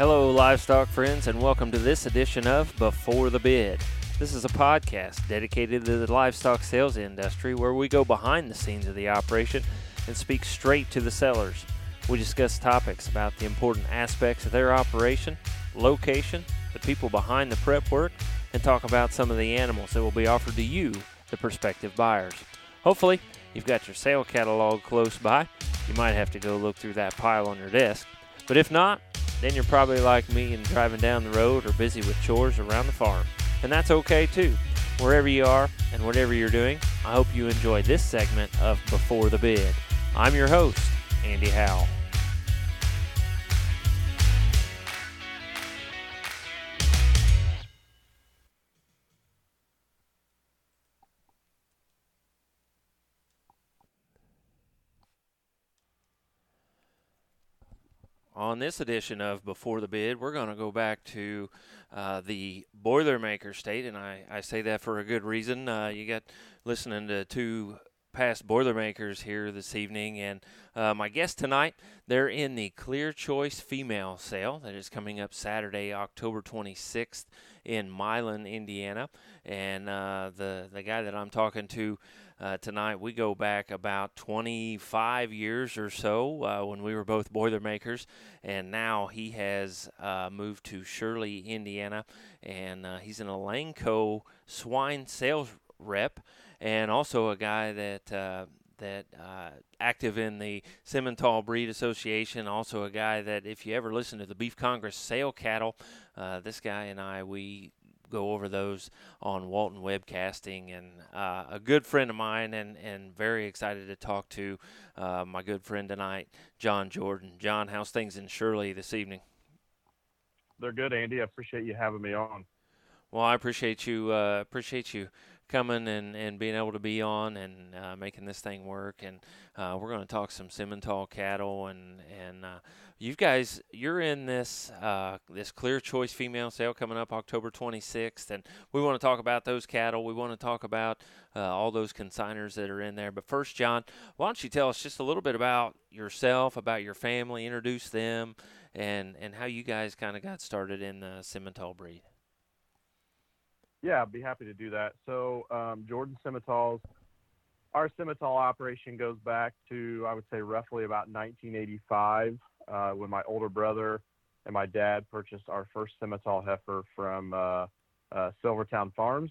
Hello, livestock friends, and welcome to this edition of Before the Bid. This is a podcast dedicated to the livestock sales industry where we go behind the scenes of the operation and speak straight to the sellers. We discuss topics about the important aspects of their operation, location, the people behind the prep work, and talk about some of the animals that will be offered to you, the prospective buyers. Hopefully, you've got your sale catalog close by. You might have to go look through that pile on your desk. But if not, then you're probably like me and driving down the road or busy with chores around the farm. And that's okay too. Wherever you are and whatever you're doing, I hope you enjoy this segment of Before the Bid. I'm your host, Andy Howell. On this edition of Before the Bid, we're going to go back to uh, the Boilermaker state, and I, I say that for a good reason. Uh, you got listening to two past Boilermakers here this evening, and uh, my guest tonight, they're in the Clear Choice Female Sale that is coming up Saturday, October 26th in Milan, Indiana, and uh, the the guy that I'm talking to uh, tonight. We go back about 25 years or so uh, when we were both Boilermakers, and now he has uh, moved to Shirley, Indiana, and uh, he's an Elanco swine sales rep, and also a guy that uh, that uh, active in the Simmental Breed Association. Also, a guy that, if you ever listen to the Beef Congress sale cattle, uh, this guy and I we go over those on Walton Webcasting. And uh, a good friend of mine, and, and very excited to talk to uh, my good friend tonight, John Jordan. John, how's things in Shirley this evening? They're good, Andy. I appreciate you having me on. Well, I appreciate you. Uh, appreciate you coming and, and being able to be on and uh, making this thing work. And uh, we're going to talk some Simmental cattle and and uh, you guys, you're in this uh, this Clear Choice female sale coming up October 26th, and we want to talk about those cattle. We want to talk about uh, all those consigners that are in there. But first, John, why don't you tell us just a little bit about yourself, about your family, introduce them, and and how you guys kind of got started in the Simmental breed. Yeah, I'd be happy to do that. So um, Jordan Simmentals, our Simmental operation goes back to I would say roughly about 1985 uh, when my older brother and my dad purchased our first Simmental heifer from uh, uh, Silvertown Farms.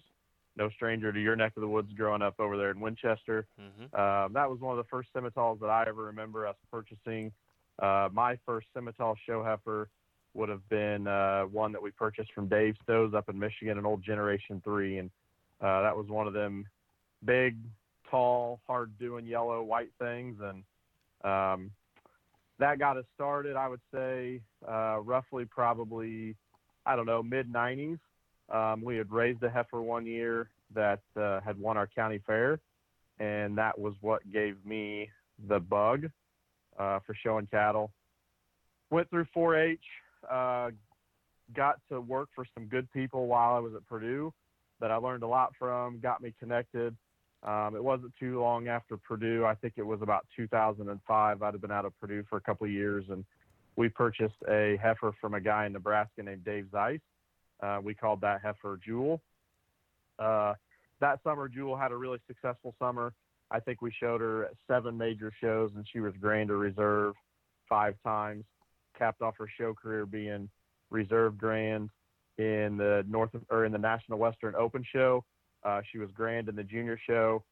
No stranger to your neck of the woods growing up over there in Winchester. Mm-hmm. Um, that was one of the first Simmentals that I ever remember us purchasing. Uh, my first Simmental show heifer would have been uh, one that we purchased from Dave Stowe's up in Michigan, an old Generation 3. And uh, that was one of them big, tall, hard doing yellow, white things. And um, that got us started, I would say, uh, roughly probably, I don't know, mid 90s. Um, we had raised a heifer one year that uh, had won our county fair, and that was what gave me the bug uh, for showing cattle. Went through 4 H, uh, got to work for some good people while I was at Purdue that I learned a lot from, got me connected. Um, it wasn't too long after Purdue. I think it was about 2005. I'd have been out of Purdue for a couple of years, and we purchased a heifer from a guy in Nebraska named Dave Zeiss. Uh, we called that heifer Jewel. Uh, that summer, Jewel had a really successful summer. I think we showed her at seven major shows, and she was grand or reserve five times. Capped off her show career being reserve grand in the North or in the National Western Open Show uh, she was grand in the junior show.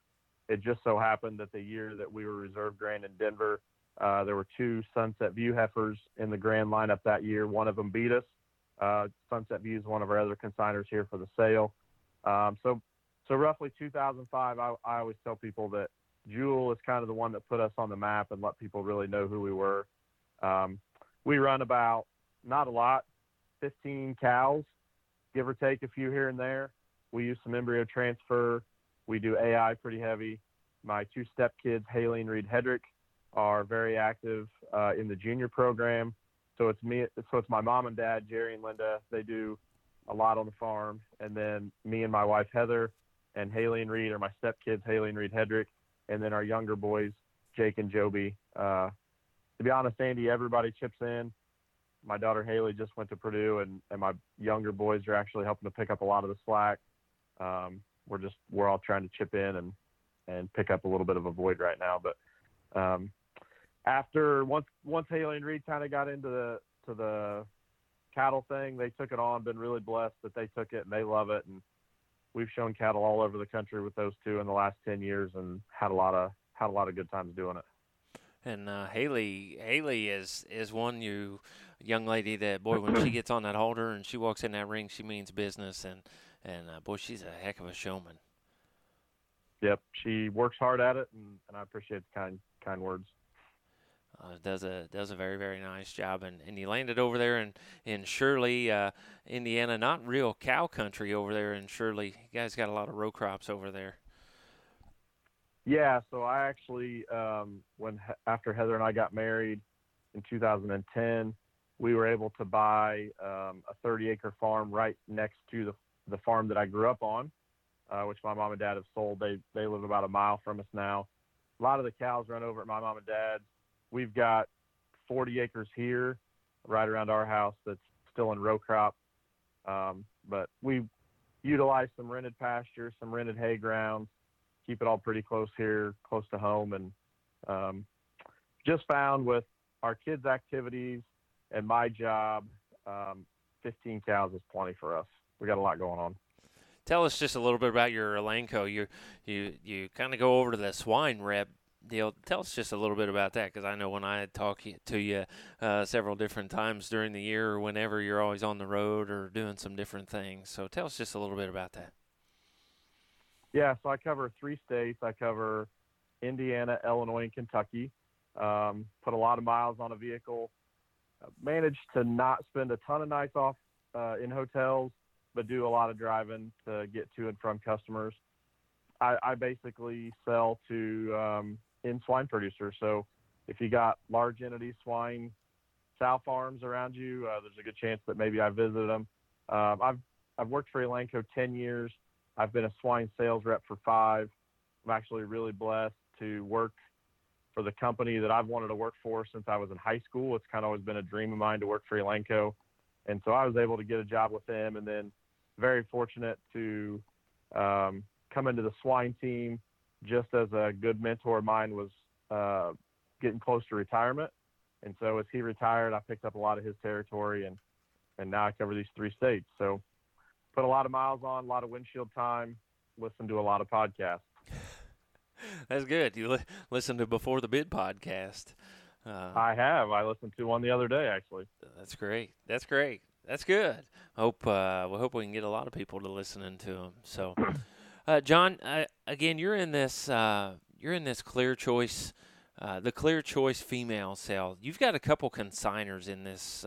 It just so happened that the year that we were reserve grand in Denver, uh, there were two Sunset View heifers in the grand lineup that year. One of them beat us. Uh, Sunset View is one of our other consigners here for the sale. Um, so, so roughly 2005, I, I always tell people that Jewel is kind of the one that put us on the map and let people really know who we were. Um, we run about not a lot, 15 cows, give or take a few here and there. We use some embryo transfer. We do AI pretty heavy. My two step kids, Haley and Reed Hedrick, are very active uh, in the junior program. So it's me. So it's my mom and dad, Jerry and Linda. They do a lot on the farm, and then me and my wife Heather and Haley and Reed are my step kids, Haley and Reed Hedrick, and then our younger boys, Jake and Joby. Uh, to be honest, Andy, everybody chips in. my daughter Haley just went to Purdue, and and my younger boys are actually helping to pick up a lot of the slack. Um, we're just we're all trying to chip in and and pick up a little bit of a void right now. But um, after once once Haley and Reed kind of got into the to the cattle thing, they took it on. Been really blessed that they took it and they love it. And we've shown cattle all over the country with those two in the last ten years and had a lot of had a lot of good times doing it. And uh, Haley, Haley is is one you young lady that boy when she gets on that halter and she walks in that ring, she means business, and and uh, boy, she's a heck of a showman. Yep, she works hard at it, and, and I appreciate the kind kind words. Uh, does a does a very very nice job, and, and you landed over there in in Shirley, uh, Indiana. Not real cow country over there in Shirley. You guys got a lot of row crops over there. Yeah, so I actually, um, when after Heather and I got married in 2010, we were able to buy um, a 30 acre farm right next to the the farm that I grew up on, uh, which my mom and dad have sold. They they live about a mile from us now. A lot of the cows run over at my mom and dad's. We've got 40 acres here, right around our house, that's still in row crop. Um, but we utilize some rented pasture, some rented hay grounds, keep it all pretty close here, close to home, and um, just found with our kids' activities and my job, um, 15 cows is plenty for us. We got a lot going on. Tell us just a little bit about your Elanco. You you you kind of go over to the swine rep deal. Tell us just a little bit about that because I know when I talk to you uh, several different times during the year or whenever you're always on the road or doing some different things. So tell us just a little bit about that. Yeah, so I cover three states. I cover Indiana, Illinois, and Kentucky. Um, put a lot of miles on a vehicle. Uh, managed to not spend a ton of nights off uh, in hotels, but do a lot of driving to get to and from customers. I, I basically sell to um, in swine producers. So if you got large entity swine sow farms around you, uh, there's a good chance that maybe I visited them. Um, I've I've worked for Elanco 10 years. I've been a swine sales rep for five. I'm actually really blessed to work for the company that I've wanted to work for since I was in high school. It's kind of always been a dream of mine to work for Elanco. And so I was able to get a job with them and then very fortunate to um, come into the swine team just as a good mentor of mine was uh, getting close to retirement. And so as he retired, I picked up a lot of his territory and, and now I cover these three states. So put a lot of miles on, a lot of windshield time, listen to a lot of podcasts. That's good. You li- listen to Before the Bid podcast. Uh, I have. I listened to one the other day, actually. That's great. That's great. That's good. Hope uh, we hope we can get a lot of people to listening to them. So, uh, John, uh, again, you're in this uh, you're in this clear choice, uh, the clear choice female sale. You've got a couple consigners in this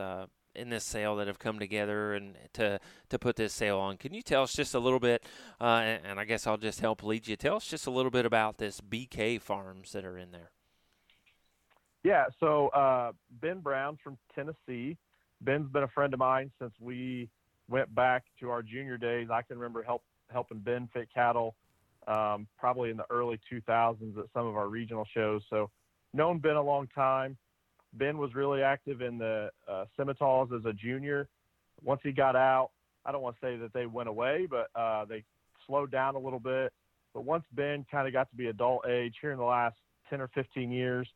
in this sale that have come together and to to put this sale on. Can you tell us just a little bit? Uh, and, and, I guess I'll just help lead you. Tell us just a little bit about this BK farms that are in there. Yeah, so uh, Ben Brown from Tennessee. Ben's been a friend of mine since we went back to our junior days. I can remember help helping Ben fit cattle um, probably in the early 2000s at some of our regional shows. So known Ben a long time. Ben was really active in the uh, Simmentals as a junior. Once he got out, I don't want to say that they went away, but uh, they slowed down a little bit. But once Ben kind of got to be adult age here in the last 10 or 15 years,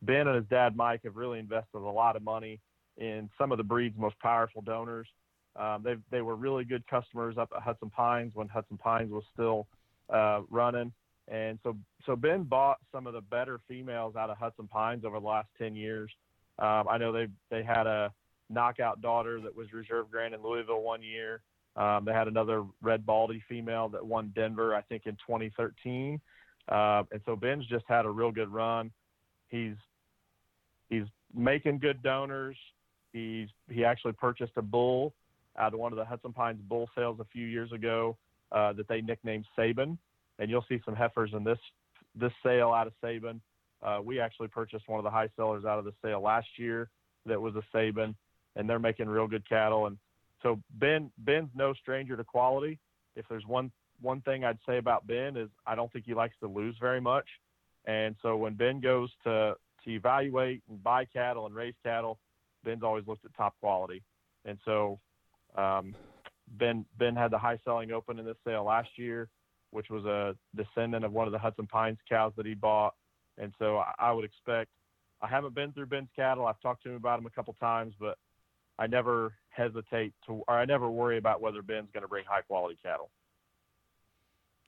Ben and his dad Mike have really invested a lot of money in some of the breed's most powerful donors. Um, they they were really good customers up at Hudson Pines when Hudson Pines was still uh, running, and so so Ben bought some of the better females out of Hudson Pines over the last 10 years. Um, I know they they had a knockout daughter that was reserve grand in Louisville one year. Um, they had another red baldy female that won Denver, I think, in 2013. Uh, and so Ben's just had a real good run. He's he's making good donors. He's he actually purchased a bull out of one of the Hudson Pines bull sales a few years ago uh, that they nicknamed Saban, and you'll see some heifers in this this sale out of Saban. Uh, we actually purchased one of the high sellers out of the sale last year that was a Saban, and they're making real good cattle. And so Ben Ben's no stranger to quality. If there's one one thing I'd say about Ben is I don't think he likes to lose very much. And so when Ben goes to to evaluate and buy cattle and raise cattle, Ben's always looked at top quality, and so um, Ben Ben had the high selling open in this sale last year, which was a descendant of one of the Hudson Pines cows that he bought, and so I, I would expect. I haven't been through Ben's cattle. I've talked to him about them a couple times, but I never hesitate to, or I never worry about whether Ben's going to bring high quality cattle.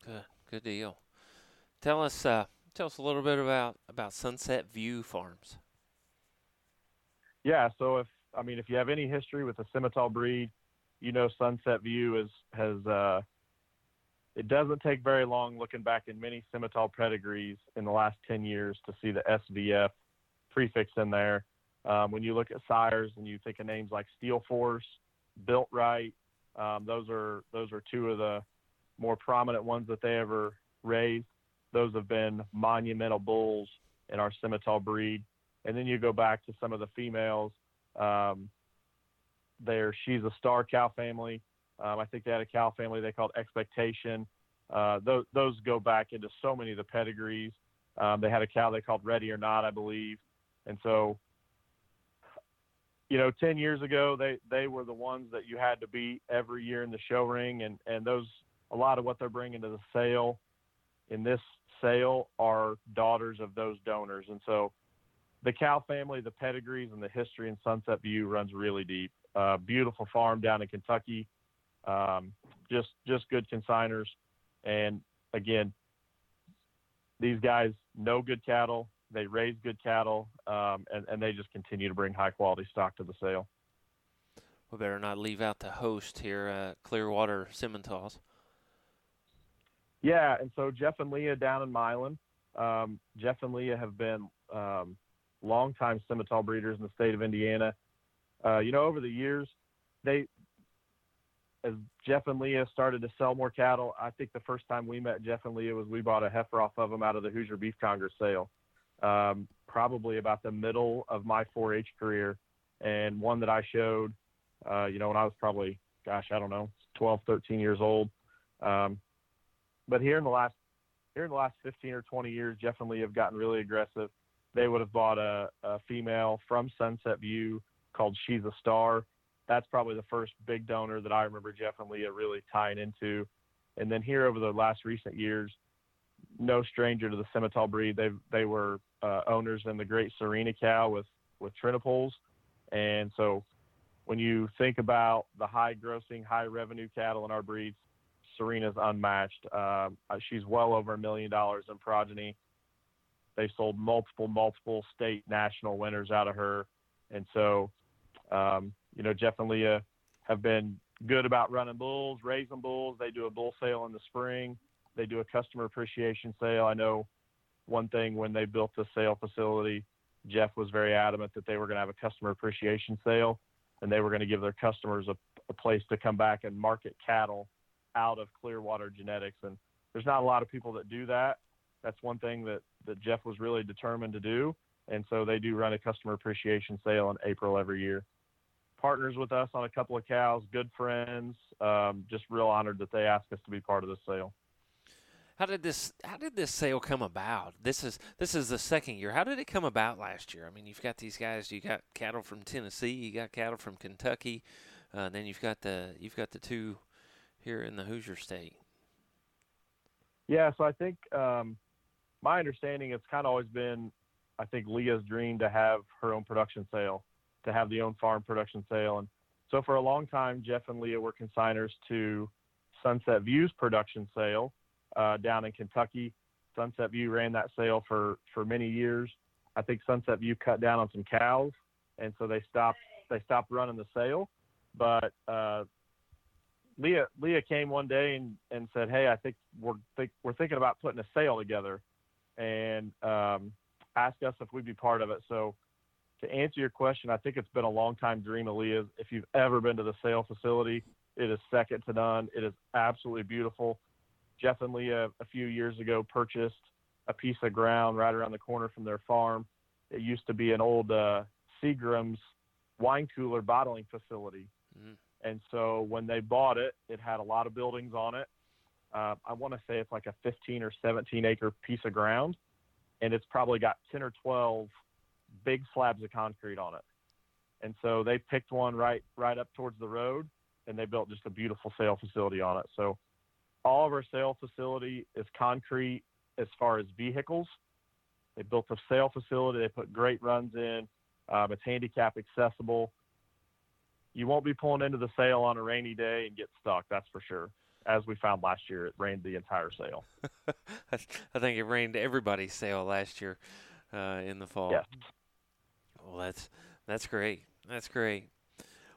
Good, good deal. Tell us, uh, tell us a little bit about about Sunset View Farms. Yeah, so if I mean if you have any history with the Simmental breed, you know Sunset View is has uh, it doesn't take very long looking back in many Simmental pedigrees in the last 10 years to see the SVF prefix in there. Um, when you look at sires and you think of names like Steel Force, Built Right, um, those are those are two of the more prominent ones that they ever raised. Those have been monumental bulls in our Simmental breed. And then you go back to some of the females. Um, there, she's a star cow family. Um, I think they had a cow family they called Expectation. Uh, those, those go back into so many of the pedigrees. Um, they had a cow they called Ready or Not, I believe. And so, you know, 10 years ago, they, they were the ones that you had to beat every year in the show ring. And, and those, a lot of what they're bringing to the sale in this sale are daughters of those donors. And so the cow family, the pedigrees, and the history in Sunset View runs really deep. Uh, beautiful farm down in Kentucky. Um, just just good consigners, and again, these guys know good cattle. They raise good cattle, um, and, and they just continue to bring high quality stock to the sale. We better not leave out the host here, uh, Clearwater Simmentals. Yeah, and so Jeff and Leah down in Milan. Um, Jeff and Leah have been um, longtime Simmental breeders in the state of Indiana. Uh, you know, over the years, they, as Jeff and Leah started to sell more cattle, I think the first time we met Jeff and Leah was we bought a heifer off of them out of the Hoosier Beef Congress sale, um, probably about the middle of my 4-H career, and one that I showed, uh, you know, when I was probably, gosh, I don't know, 12, 13 years old. Um, but here in the last here in the last 15 or 20 years, Jeff and Leah have gotten really aggressive. They would have bought a, a female from Sunset View called She's a Star. That's probably the first big donor that I remember Jeff and Leah really tying into. And then here over the last recent years, no stranger to the Simmental breed. They they were uh, owners in the Great Serena cow with with Trennepohls, and so when you think about the high grossing, high revenue cattle in our breeds, Serena's unmatched. Uh, she's well over a million dollars in progeny. They sold multiple, multiple state, national winners out of her, and so, um, you know, Jeff and Leah have been good about running bulls, raising bulls. They do a bull sale in the spring. They do a customer appreciation sale. I know one thing when they built the sale facility, Jeff was very adamant that they were going to have a customer appreciation sale, and they were going to give their customers a, a place to come back and market cattle out of Clearwater Genetics. And there's not a lot of people that do that. That's one thing that, that Jeff was really determined to do. And so they do run a customer appreciation sale in April every year. Partners with us on a couple of cows, good friends. Um, just real honored that they asked us to be part of this sale. How did this How did this sale come about? This is this is the second year. How did it come about last year? I mean, you've got these guys. You got cattle from Tennessee. You got cattle from Kentucky. Uh, then you've got the you've got the two here in the Hoosier State? Yeah, so I think um, my understanding it's kind of always been, I think Leah's dream to have her own production sale, to have the own farm production sale, and so for a long time, Jeff and Leah were consigners to Sunset View's production sale uh, down in Kentucky. Sunset View ran that sale for for many years. I think Sunset View cut down on some cows, and so they stopped they stopped running the sale. But uh, Leah Leah came one day and, and said, "Hey, I think we're think, we're thinking about putting a sale together," and um, asked us if we'd be part of it. So, to answer your question, I think it's been a long time dream of Leah's. If you've ever been to the sale facility, it is second to none. It is absolutely beautiful. Jeff and Leah a few years ago purchased a piece of ground right around the corner from their farm. It used to be an old uh, Seagram's wine cooler bottling facility. Mm-hmm and so when they bought it, it had a lot of buildings on it. Uh, I want to say it's like a 15 or 17 acre piece of ground, and it's probably got 10 or 12 big slabs of concrete on it. and so they picked one right right up towards the road, and they built just a beautiful sale facility on it. So all of our sale facility is concrete as far as vehicles. They built a sale facility. They put great runs in. Um, it's handicap accessible. You won't be pulling into the sale on a rainy day and get stuck. That's for sure. As we found last year, it rained the entire sale. I think it rained everybody's sale last year uh, in the fall. Yes. Well, that's that's great. That's great.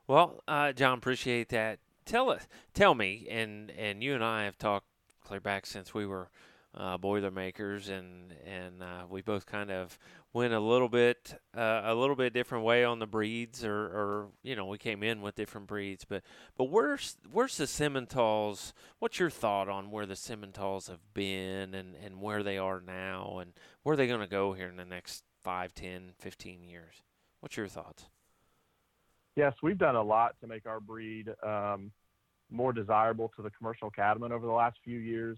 Well, uh, John, appreciate that. Tell us, tell me, and and you and I have talked clear back since we were uh, Boilermakers, and and uh, we both kind of went a little bit uh, a little bit different way on the breeds, or, or you know we came in with different breeds. But but where's where's the Simmentals? What's your thought on where the Simmentals have been and and where they are now, and where are they going to go here in the next 5, 10, 15 years? What's your thoughts? Yes, we've done a lot to make our breed um, more desirable to the commercial cattlemen over the last few years.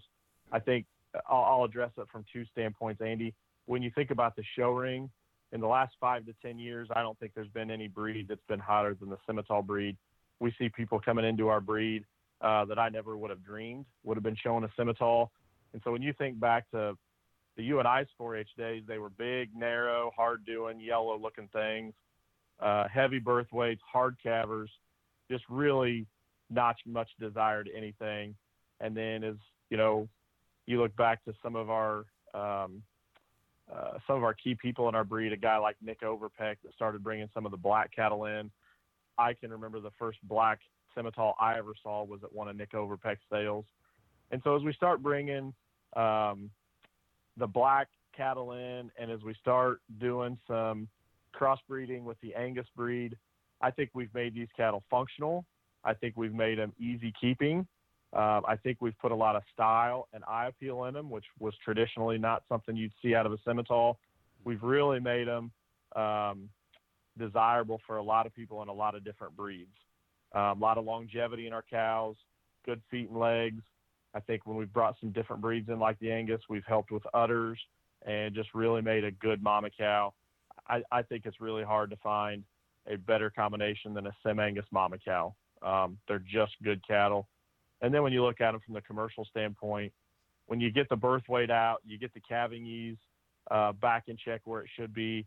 I think I'll, I'll address it from two standpoints, Andy. When you think about the show ring, in the last five to ten years, I don't think there's been any breed that's been hotter than the Simmental breed. We see people coming into our breed uh, that I never would have dreamed would have been showing a Simmental. And so when you think back to the UNI's 4-H days, they were big, narrow, hard doing, yellow looking things, uh, heavy birth weights, hard calvers, just really not much desired anything. And then as you know, you look back to some of our um, uh, some of our key people in our breed, a guy like Nick Overpeck that started bringing some of the black cattle in. I can remember the first black Simmental I ever saw was at one of Nick Overpeck's sales. And so as we start bringing um, the black cattle in, and as we start doing some crossbreeding with the Angus breed, I think we've made these cattle functional. I think we've made them easy keeping. Uh, I think we've put a lot of style and eye appeal in them, which was traditionally not something you'd see out of a Simmental. We've really made them um, desirable for a lot of people in a lot of different breeds. Um, a lot of longevity in our cows, good feet and legs. I think when we've brought some different breeds in, like the Angus, we've helped with udders and just really made a good mama cow. I, I think it's really hard to find a better combination than a Sim Angus mama cow. Um, they're just good cattle. And then when you look at them from the commercial standpoint, when you get the birth weight out, you get the calving ease uh, back in check where it should be.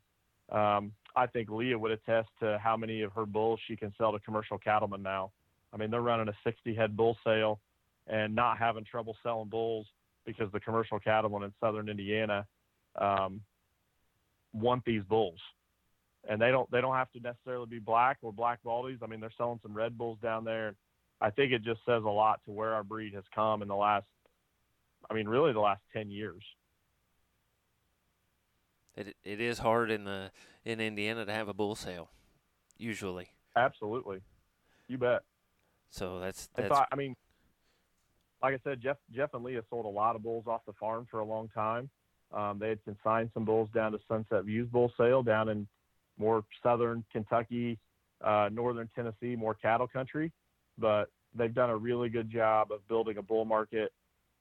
Um, I think Leah would attest to how many of her bulls she can sell to commercial cattlemen now. I mean, they're running a 60 head bull sale and not having trouble selling bulls because the commercial cattlemen in southern Indiana um, want these bulls. And they don't they don't have to necessarily be black or black baldies. I mean, they're selling some red bulls down there. I think it just says a lot to where our breed has come in the last I mean, really the last 10 years. It it is hard in the in Indiana to have a bull sale, usually. Absolutely, you bet. So that's that's. I, I mean, like I said, Jeff Jeff and Leah sold a lot of bulls off the farm for a long time. Um, they had consigned some bulls down to Sunset Views Bull Sale down in more southern Kentucky, uh, northern Tennessee, more cattle country. But they've done a really good job of building a bull market.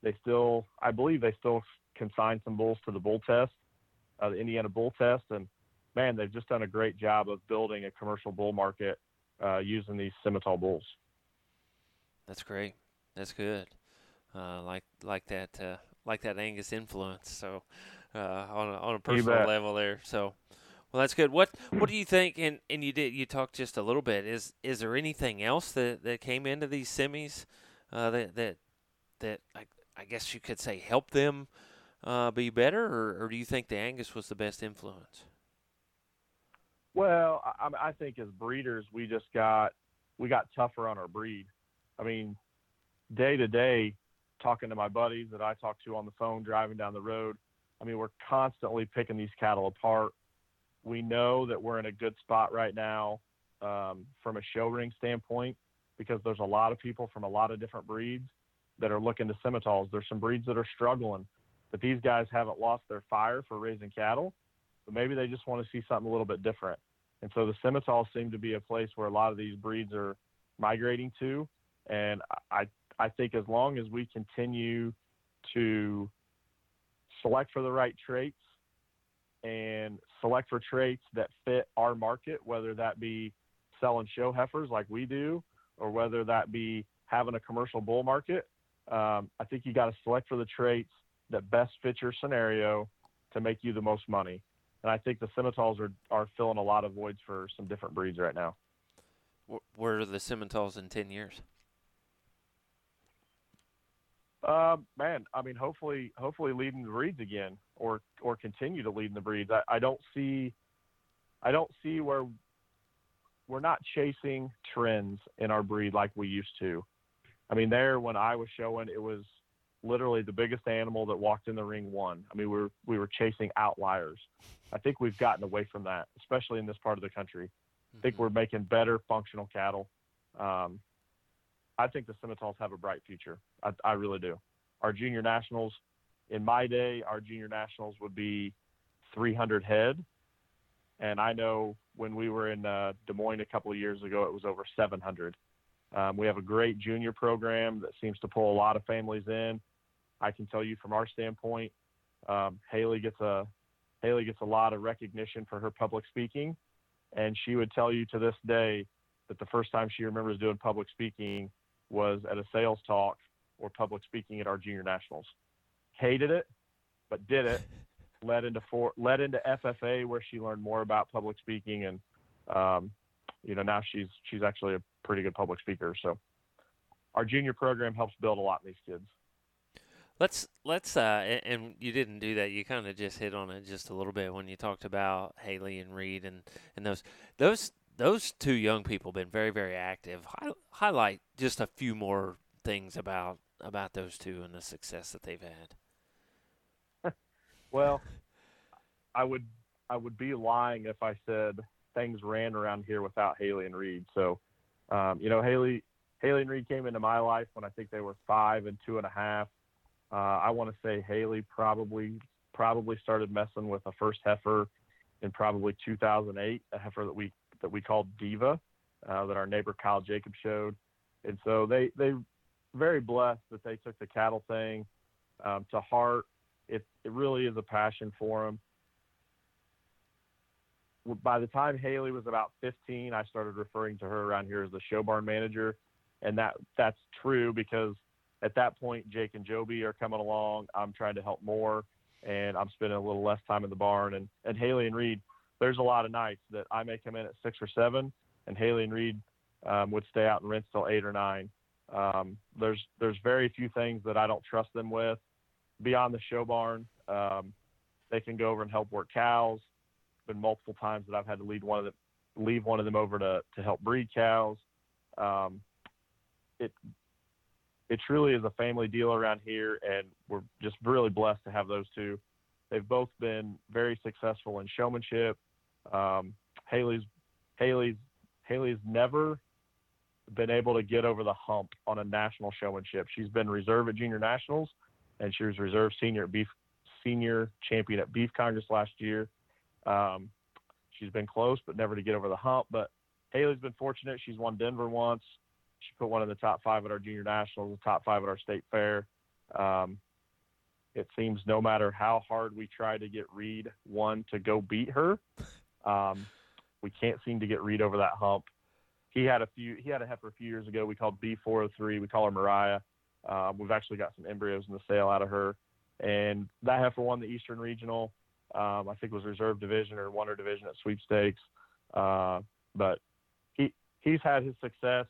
They still, I believe, they still consign some bulls to the bull test uh, the Indiana Bull Test, and man, they've just done a great job of building a commercial bull market uh, using these Simmental bulls. That's great. That's good. Uh, like like that uh, like that Angus influence. So uh, on a, on a personal level there. So well, that's good. What what do you think? And and you did you talked just a little bit. Is is there anything else that, that came into these semis uh, that that that I, I guess you could say help them uh, be better, or, or do you think the Angus was the best influence? Well, I, I think as breeders, we just got we got tougher on our breed. I mean, day to day, talking to my buddies that I talk to on the phone, driving down the road. I mean, we're constantly picking these cattle apart. We know that we're in a good spot right now um, from a show ring standpoint because there's a lot of people from a lot of different breeds that are looking to Simmentals. There's some breeds that are struggling but these guys haven't lost their fire for raising cattle, but maybe they just want to see something a little bit different. And so the Simmental seem to be a place where a lot of these breeds are migrating to. And I, I think as long as we continue to select for the right traits and select for traits that fit our market, whether that be selling show heifers like we do, or whether that be having a commercial bull market. Um, I think you got to select for the traits that best fit your scenario to make you the most money. And I think the Simmentals are, are filling a lot of voids for some different breeds right now. Where are the Simmentals in 10 years? Uh, man, I mean, hopefully, hopefully leading the breeds again, or or continue to lead in the breeds. I, I don't see, I don't see where we're not chasing trends in our breed like we used to. I mean, there when I was showing, it was literally the biggest animal that walked in the ring won. I mean, we were we were chasing outliers. I think we've gotten away from that, especially in this part of the country. I think Mm-hmm. we're making better functional cattle. Um, I think the Simmentals have a bright future. I, I really do. Our junior nationals, in my day, our junior nationals would be 300 head, and I know when we were in uh, Des Moines a couple of years ago, it was over 700. Um, we have a great junior program that seems to pull a lot of families in. I can tell you from our standpoint, um, Haley gets a Haley gets a lot of recognition for her public speaking, and she would tell you to this day that the first time she remembers doing public speaking was at a sales talk or public speaking at our junior nationals. Hated it, but did it. led into for led into FFA where she learned more about public speaking, and um, you know now she's she's actually a pretty good public speaker. So our junior program helps build a lot in these kids. Let's let's uh and you didn't do that. You kind of just hit on it just a little bit when you talked about Haley and Reed and and those those those two young people have been very very active. Hi, highlight just a few more things about about those two and the success that they've had. Well, I would I would be lying if I said things ran around here without Haley and Reed. So, um, you know, Haley Haley and Reed came into my life when I think they were five and two and a half. Uh, I want to say Haley probably probably started messing with a first heifer in probably 2008, a heifer that we that we called Diva, uh, that our neighbor Kyle Jacob showed, and so they they very blessed that they took the cattle thing um, to heart. It it really is a passion for them. By the time Haley was about 15, I started referring to her around here as the show barn manager, and that that's true because at that point Jake and Joby are coming along. I'm trying to help more, and I'm spending a little less time in the barn. And and Haley and Reed, there's a lot of nights that I may come in at six or seven, and Haley and Reed um, would stay out and rinse till eight or nine. Um, there's there's very few things that I don't trust them with beyond the show barn. Um, they can go over and help work cows. Been multiple times that I've had to lead one of them, leave one of them over to to help breed cows. Um, it it truly is a family deal around here, and we're just really blessed to have those two. They've both been very successful in showmanship. Um, Haley's Haley's Haley's never been able to get over the hump on a national showmanship. She's been reserve at junior nationals, and she was reserve senior beef senior champion at beef congress last year. Um, she's been close, but never to get over the hump. But Haley's been fortunate. She's won Denver once. She put one in the top five at our junior nationals, the top five at our state fair. Um, it seems no matter how hard we try to get Reed one to go beat her, um, we can't seem to get Reed over that hump. He had a few. He had a heifer a few years ago. We called B403. We call her Mariah. Um, we've actually got some embryos in the sale out of her, and that heifer won the Eastern Regional. Um, I think was reserve division or wonder division at sweepstakes. Uh, but he he's had his success.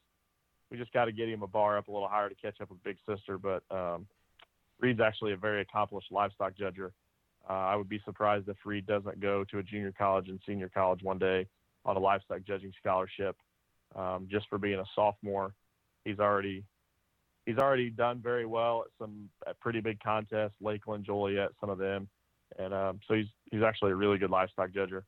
We just got to get him a bar up a little higher to catch up with Big Sister. But um, Reed's actually a very accomplished livestock judger. Uh, I would be surprised if Reed doesn't go to a junior college and senior college one day on a livestock judging scholarship. Um, just for being a sophomore, he's already he's already done very well at some at pretty big contests, Lakeland, Joliet, some of them, and um, so he's he's actually a really good livestock judger.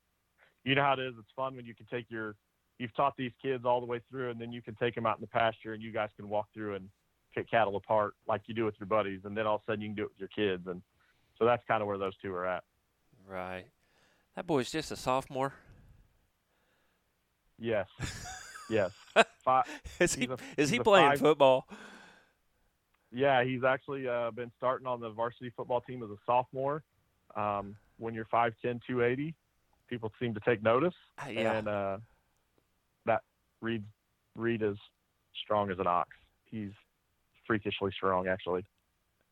You know how it is; it's fun when you can take your you've taught these kids all the way through, and then you can take them out in the pasture, and you guys can walk through and pick cattle apart like you do with your buddies, and then all of a sudden you can do it with your kids, and so that's kind of where those two are at. Right. That boy's just a sophomore. Yes, yes. Fi- is he a- is he playing five- football? Yeah, he's actually uh, been starting on the varsity football team as a sophomore. Um, when you're 5'10", 280, people seem to take notice, Uh, Yeah. and uh, that Reed Reed is strong as an ox. He's freakishly strong, actually.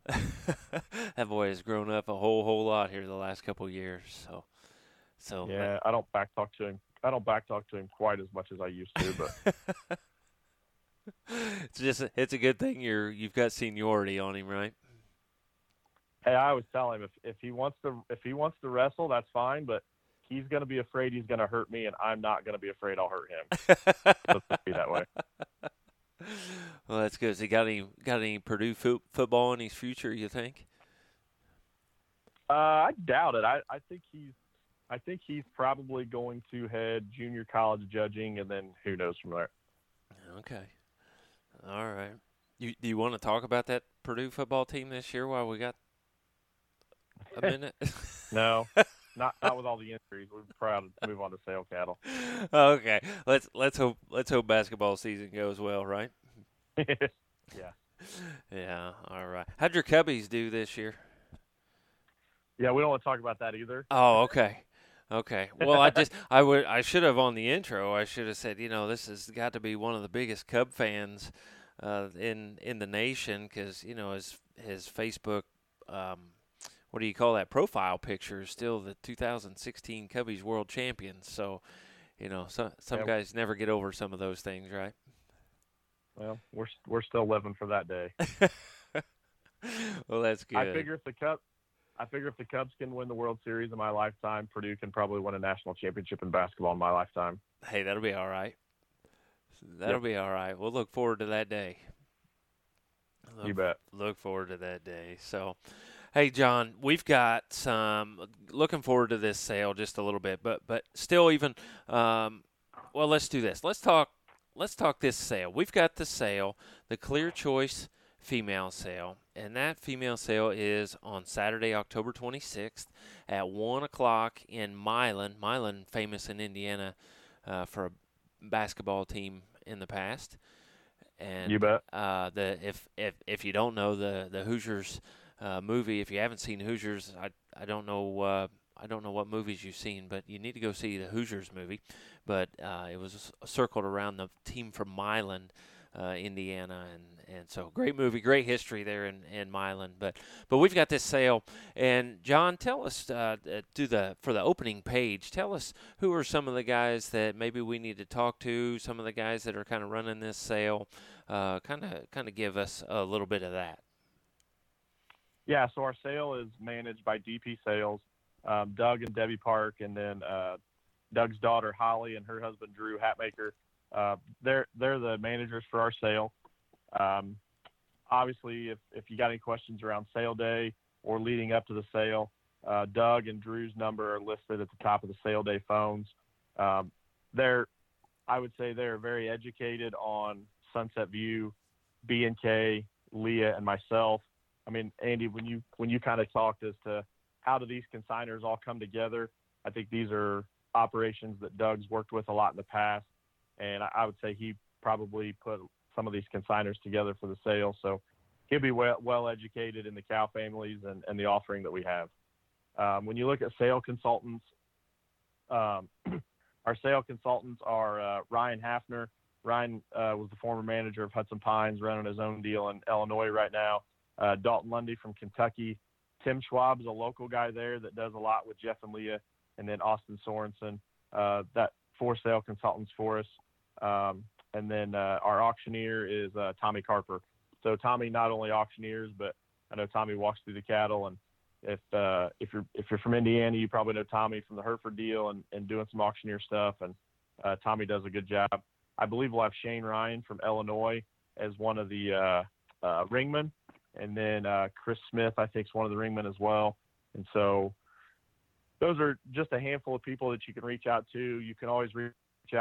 that boy has grown up a whole whole lot here the last couple years. So, so yeah, I don't back talk to him. I don't back talk to him quite as much as I used to, but it's just it's a good thing you're you've got seniority on him, right? Hey, I always tell him if if he wants to if he wants to wrestle, that's fine, but he's going to be afraid he's going to hurt me, and I'm not going to be afraid I'll hurt him. Let's be that way. Well, that's good. Has he got any got any Purdue fo- football in his future? You think? Uh, I doubt it. I, I think he's I think he's probably going to head junior college judging, and then who knows from there. Okay. All right. You do you want to talk about that Purdue football team this year while we got a minute? no, not not with all the injuries. We're proud to move on to sale cattle. Okay. Let's let's hope let's hope basketball season goes well, right? yeah. Yeah. All right. How'd your Cubbies do this year? Yeah, we don't want to talk about that either. Oh, okay. Okay. Well, I just I would I should have on the intro. I should have said, you know, this has got to be one of the biggest Cub fans uh, in in the nation because you know his his Facebook. Um, what do you call that profile picture is still the 2016 Cubbies World Champions. So, you know, some some Yeah. guys never get over some of those things, right? Well, we're we're still living for that day. well, that's good. I figure if the Cubs, I figure if the Cubs can win the World Series in my lifetime, Purdue can probably win a national championship in basketball in my lifetime. Hey, that'll be all right. That'll Yep. be all right. We'll look forward to that day. Look, You bet. look forward to that day. So, hey, John, we've got some. Looking forward to this sale just a little bit, but but still, even. Um, well, let's do this. Let's talk. Let's talk this sale. We've got the sale, the Clear Choice female sale, and that female sale is on Saturday, October 26th at one o'clock in Milan. Milan, famous in Indiana uh, for a basketball team in the past. And You bet. uh, the if if if you don't know the the Hoosiers uh, movie, if you haven't seen Hoosiers, I I don't know uh, I don't know what movies you've seen, but you need to go see the Hoosiers movie. But uh, it was circled around the team from Milan, uh, Indiana, and and so great movie, great history there in in Milan. But but we've got this sale, and John, tell us uh, uh, do the for the opening page. Tell us who are some of the guys that maybe we need to talk to. Some of the guys that are kind of running this sale. Kind of kind of give us a little bit of that. Yeah, so our sale is managed by DP Sales, um, Doug and Debbie Park, and then uh, Doug's daughter Holly and her husband Drew Hatmaker. Uh, they're they're the managers for our sale. Um, obviously, if if you got any questions around sale day or leading up to the sale, uh, Doug and Drew's number are listed at the top of the sale day phones. Um, they're I would say they're very educated on Sunset View, B and K, Leah, and myself. I mean, Andy, when you when you kind of talked as to how do these consigners all come together, I think these are operations that Doug's worked with a lot in the past, and I, I would say he probably put some of these consigners together for the sale. So he'll be well, well educated in the cow families and, and the offering that we have. Um, when you look at sale consultants, um, our sale consultants are uh, Ryan Hafner. Ryan uh, was the former manager of Hudson Pines, running his own deal in Illinois right now uh, Dalton Lundy from Kentucky. Tim Schwab is a local guy there that does a lot with Jeff and Leah, and then Austin Sorensen, uh, that for sale consultants for us. Um, and then uh, our auctioneer is uh, Tommy Carper. So Tommy not only auctioneers, but I know Tommy walks through the cattle. And if uh, if you're if you're from Indiana, you probably know Tommy from the Hereford deal and, and doing some auctioneer stuff. And uh, Tommy does a good job. I believe we'll have Shane Ryan from Illinois as one of the ringmen and then uh, Chris Smith, I think, is one of the ringmen as well. And so those are just a handful of people that you can reach out to. You can always reach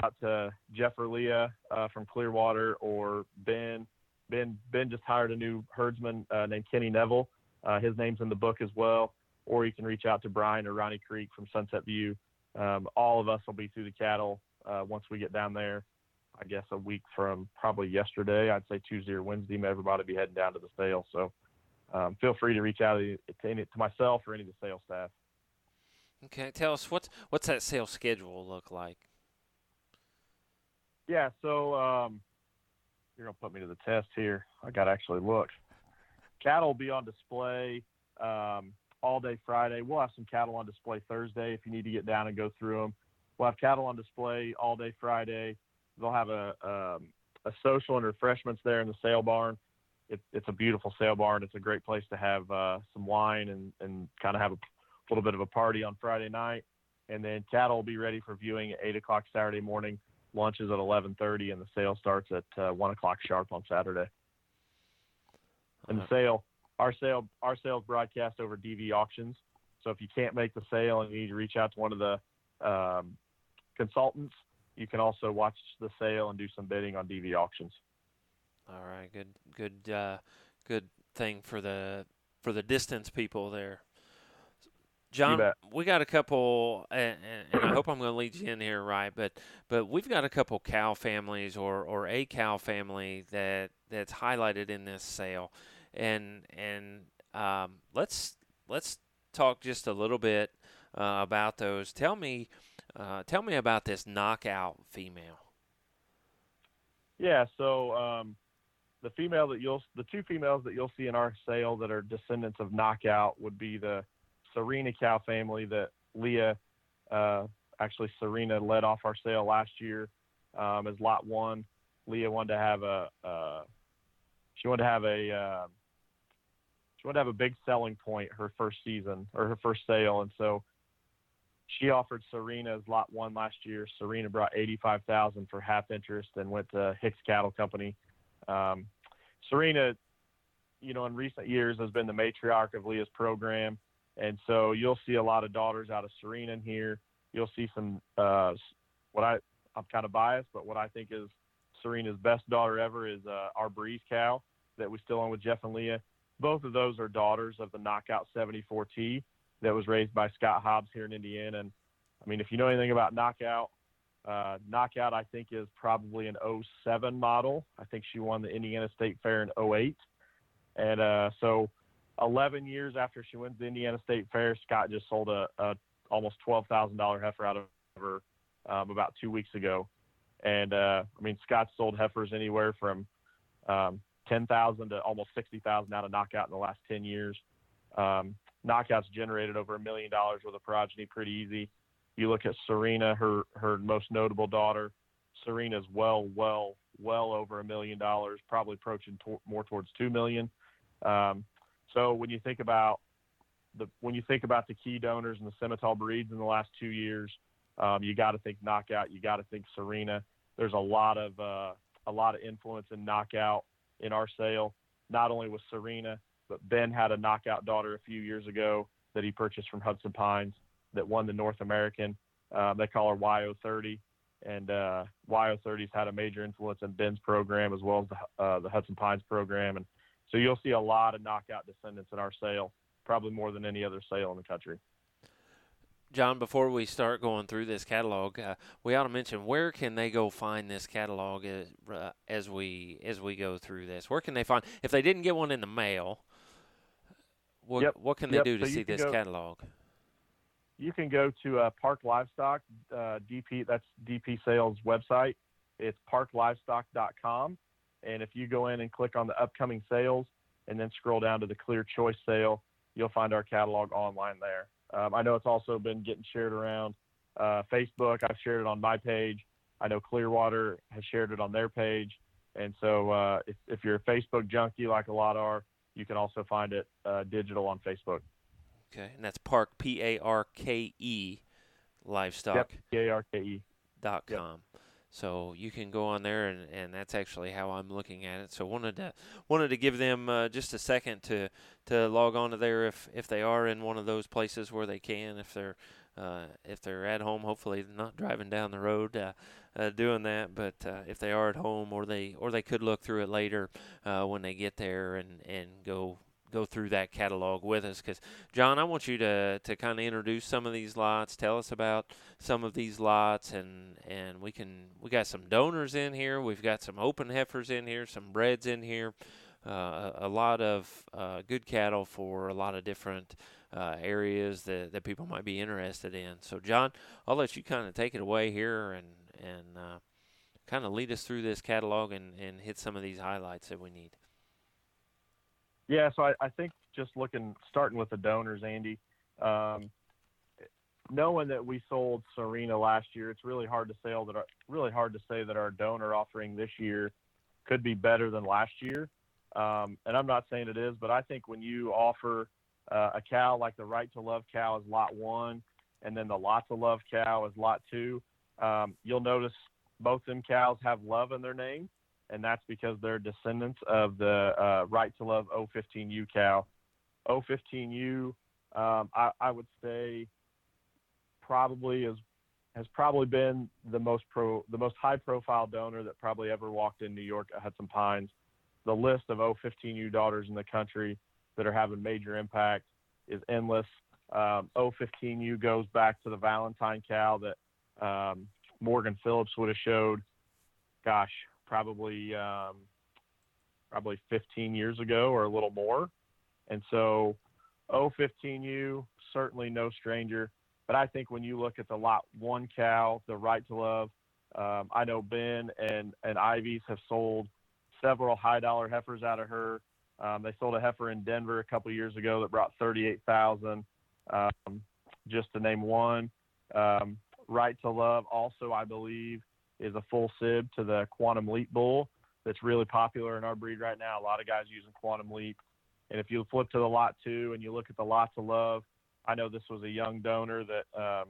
out to Jeff or Leah uh, from Clearwater or Ben. Ben Ben just hired a new herdsman uh, named Kenny Neville. Uh, his name's in the book as well. Or you can reach out to Brian or Ronnie Creek from Sunset View. Um, all of us will be through the cattle uh, once we get down there. I guess a week from probably yesterday. I'd say Tuesday or Wednesday. Everybody be heading down to the sale. So um, feel free to reach out to, any, to myself or any of the sales staff. Okay, tell us what's what's that sales schedule look like? Yeah, so um, you're gonna put me to the test here. I got to actually look. Cattle will be on display um, all day Friday. We'll have some cattle on display Thursday if you need to get down and go through them. We'll have cattle on display all day Friday. They'll have a um, a social and refreshments there in the sale barn. It, it's a beautiful sale barn. It's a great place to have uh, some wine and, and kind of have a little bit of a party on Friday night. And then cattle will be ready for viewing at eight o'clock Saturday morning. Lunch is at eleven thirty, and the sale starts at uh, one o'clock sharp on Saturday. And the sale, our sale, our sales broadcast over DV auctions. So if you can't make the sale and you need to reach out to one of the um, consultants, you can also watch the sale and do some bidding on DV auctions. All right, good, good, uh, good thing for the for the distance people there. John, we got a couple, and, and, I hope I'm going to lead you in here right, but but we've got a couple cow families or or a cow family that that's highlighted in this sale, and and um, let's let's talk just a little bit uh, about those. Tell me, uh, tell me about this knockout female. Yeah, so um, the female that you'll the two females that you'll see in our sale that are descendants of knockout would be the Serena cow family that Leah uh, actually Serena led off our sale last year um, as lot one. Leah wanted to have a uh, she wanted to have a uh, she wanted to have a big selling point her first season or her first sale, and so she offered Serena as lot one last year. Serena brought eighty five thousand for half interest and went to Hicks Cattle Company um, Serena, you know, in recent years has been the matriarch of Leah's program, and so you'll see a lot of daughters out of Serena in here. You'll see some uh, what I I'm kind of biased, but what I think is Serena's best daughter ever is uh, our Breeze cow that we still own with Jeff and Leah. Both of those are daughters of the Knockout 74T that was raised by Scott Hobbs here in Indiana. And I mean, if you know anything about Knockout, uh, knockout, I think, is probably an 07 model. I think she won the Indiana State Fair in 08. And uh, so 11 years after she wins the Indiana State Fair, Scott just sold a, a almost $12,000 heifer out of her um, about two weeks ago. And uh, I mean, Scott sold heifers anywhere from um, 10,000 to almost 60,000 out of knockout in the last 10 years. Um, knockouts generated over a million dollars with a progeny pretty easy. You look at Serena, her her most notable daughter. Serena's well, well, well over a million dollars, probably approaching to, more towards two million. Um, so when you think about the when you think about the key donors and the Simmental breeds in the last two years, um, you got to think knockout. You got to think Serena. There's a lot of uh, a lot of influence in knockout in our sale. Not only with Serena, but Ben had a knockout daughter a few years ago that he purchased from Hudson Pines that won the North American. Um, they call her YO30, and uh, YO30's had a major influence in Ben's program as well as the, uh, the Hudson Pines program. And so you'll see a lot of knockout descendants in our sale, probably more than any other sale in the country. John, before we start going through this catalog, uh, we ought to mention where can they go find this catalog as, uh, as we as we go through this. Where can they find if they didn't get one in the mail? What yep. what can they yep. do to so see this go, catalog? you can go to uh, Parke Livestock, uh, DP, that's DP Sales website. It's parkelivestock.com. And if you go in and click on the upcoming sales and then scroll down to the Clear Choice sale, you'll find our catalog online there. Um, I know it's also been getting shared around uh, Facebook. I've shared it on my page. I know Clearwater has shared it on their page. And so uh, if, if, you're a Facebook junkie like a lot are, you can also find it uh, digital on Facebook. Okay, and that's Parke P A R K E livestock. Yep, P A R K E. dot com. Yep. So you can go on there, and, and that's actually how I'm looking at it. So wanted to wanted to give them uh, just a second to to log on to there if if they are in one of those places where they can. If they're uh, if they're at home, hopefully not driving down the road uh, uh, doing that. But uh, if they are at home, or they or they could look through it later uh, when they get there and and go go through that catalog with us. Because john i want you to, to kind of introduce some of these lots. Tell us about some of these lots and and we can we got some donors in here. We've got some open heifers in here some breds in here a, lot of good cattle for a lot of different uh, areas that, that people might be interested in so john i'll let you kind of take it away here and and uh, kind of lead us through this catalog and, and hit some of these highlights that we need. Yeah, so I, I think just looking, starting with the donors, Andy, um, knowing that we sold Serena last year, it's really hard to say that our, really hard to say that our donor offering this year could be better than last year. Um, and I'm not saying it is, but I think when you offer uh, a cow like the Right to Love cow is lot one, and then the Lot to Love cow is lot two, um, you'll notice both them cows have love in their name, and that's because they're descendants of the uh, Right to Love 015U cow. 015U, um, I, I would say, probably is has probably been the most pro the most high profile donor that probably ever walked in New York at Hudson Pines. The list of 015U daughters in the country that are having major impact is endless. Um, 015U goes back to the Valentine cow that um, Morgan Phillips would have showed, gosh, probably um, probably 15 years ago or a little more. And so 015U, certainly no stranger. But I think when you look at the lot one cow, the right to love, um, I know Ben and, and Ivy's have sold several high dollar heifers out of her. Um, they sold a heifer in Denver a couple years ago that brought 38,000, um, just to name one. Um, right to love also, I believe, is a full sib to the Quantum Leap bull that's really popular in our breed right now. A lot of guys using Quantum Leap. And if you flip to the lot two and you look at the lot to love, I know this was a young donor that um,